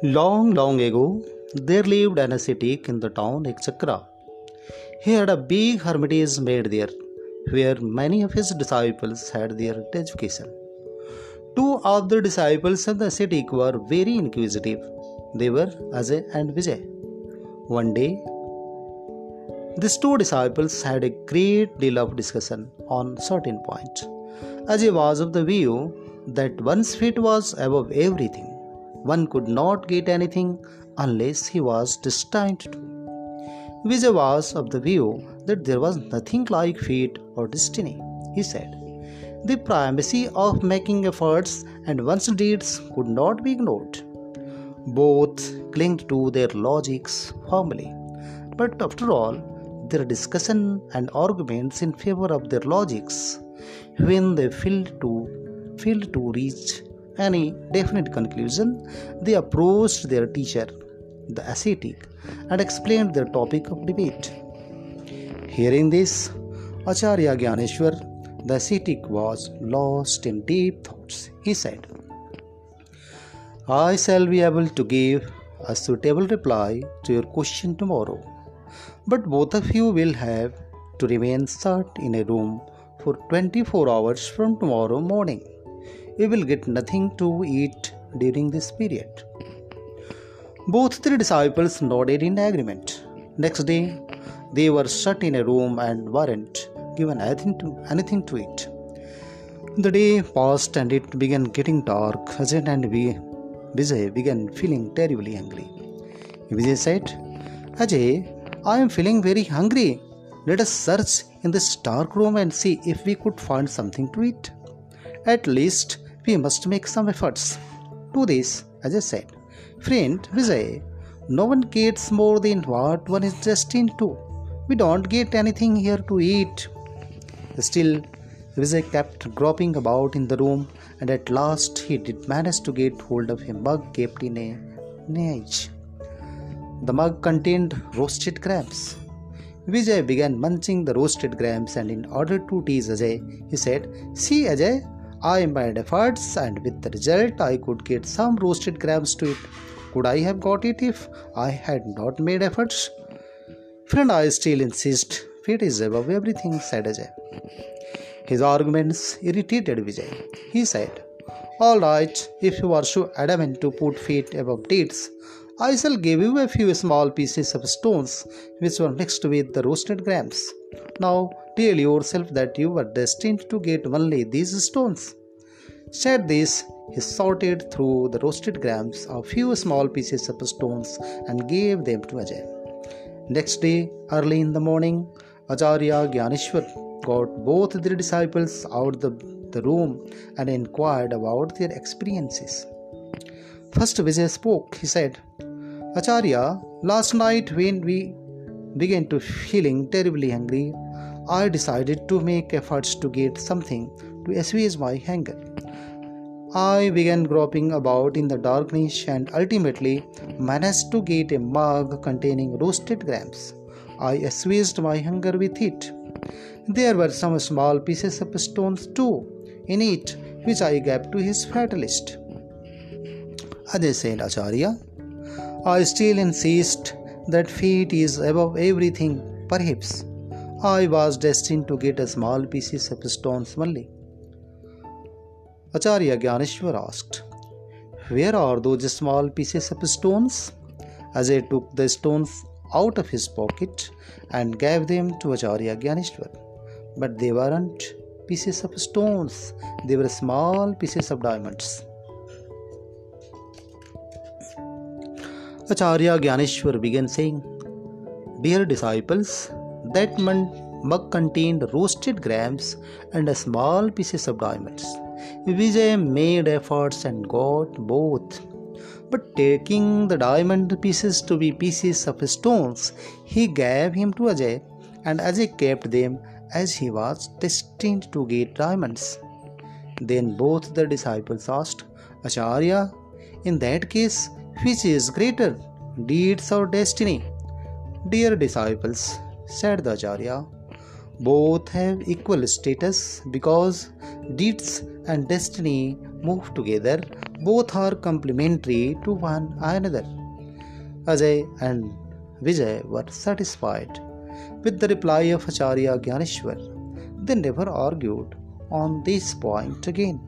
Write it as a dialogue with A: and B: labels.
A: Long, long ago, there lived an ascetic in the town Ekchakra. He had a big hermitage made there, where many of his disciples had their education. Two of the disciples of the ascetic were very inquisitive. They were Ajay and Vijay. One day, these two disciples had a great deal of discussion on certain point. Ajay was of the view that one's feet was above everything one could not get anything unless he was destined to. Vijay was of the view that there was nothing like fate or destiny. He said, The primacy of making efforts and one's deeds could not be ignored. Both clinged to their logics firmly, but after all, their discussion and arguments in favor of their logics, when they failed to failed to reach any definite conclusion, they approached their teacher, the ascetic, and explained their topic of debate. Hearing this, Acharya Gyaneshwar, the ascetic, was lost in deep thoughts. He said, I shall be able to give a suitable reply to your question tomorrow, but both of you will have to remain shut in a room for 24 hours from tomorrow morning we will get nothing to eat during this period. Both three disciples nodded in agreement. Next day, they were shut in a room and weren't given anything to, anything to eat. The day passed and it began getting dark. Ajay and Vijay began feeling terribly hungry. Vijay said, Ajay, I am feeling very hungry. Let us search in this dark room and see if we could find something to eat. At least we must make some efforts. To this, Ajay said. Friend Vijay, no one gets more than what one is destined to. We don't get anything here to eat. Still, Vijay kept groping about in the room, and at last he did manage to get hold of a mug kept in a niche. The mug contained roasted crabs. Vijay began munching the roasted grams, and in order to tease Ajay, he said, See, Ajay, I made efforts, and with the result, I could get some roasted grams to it. Could I have got it if I had not made efforts? Friend, I still insist. Fate is above everything, said Ajay. His arguments irritated Vijay. He said, All right, if you are so adamant to put fate above deeds, I shall give you a few small pieces of stones which were mixed with the roasted grams. Now tell yourself that you were destined to get only these stones. Said this, he sorted through the roasted grams a few small pieces of stones and gave them to Ajay. Next day, early in the morning, Acharya Gyaneshwar got both their disciples out the, the room and inquired about their experiences. First, Vijay spoke. He said, Acharya, last night when we began to feeling terribly hungry, I decided to make efforts to get something to assuage my hunger. I began groping about in the darkness and ultimately managed to get a mug containing roasted grams. I assuaged my hunger with it. There were some small pieces of stones too in it, which I gave to his fatalist. Ajay said, Acharya, I still insist that fate is above everything. Perhaps I was destined to get a small pieces of stones only. Acharya Gyaneshwar asked, Where are those small pieces of stones? Ajay took the stones out of his pocket and gave them to Acharya Gyaneshwar. But they weren't pieces of stones, they were small pieces of diamonds. Acharya Gyaneshwar began saying, Dear disciples, that mug contained roasted grams and a small pieces of diamonds. Vijay made efforts and got both. But taking the diamond pieces to be pieces of stones, he gave him to Ajay, and Ajay kept them as he was destined to get diamonds. Then both the disciples asked, Acharya, in that case, which is greater, deeds or destiny? Dear disciples, said the Acharya, both have equal status because deeds and destiny move together, both are complementary to one another. Ajay and Vijay were satisfied with the reply of Acharya Gyaneshwar. They never argued on this point again.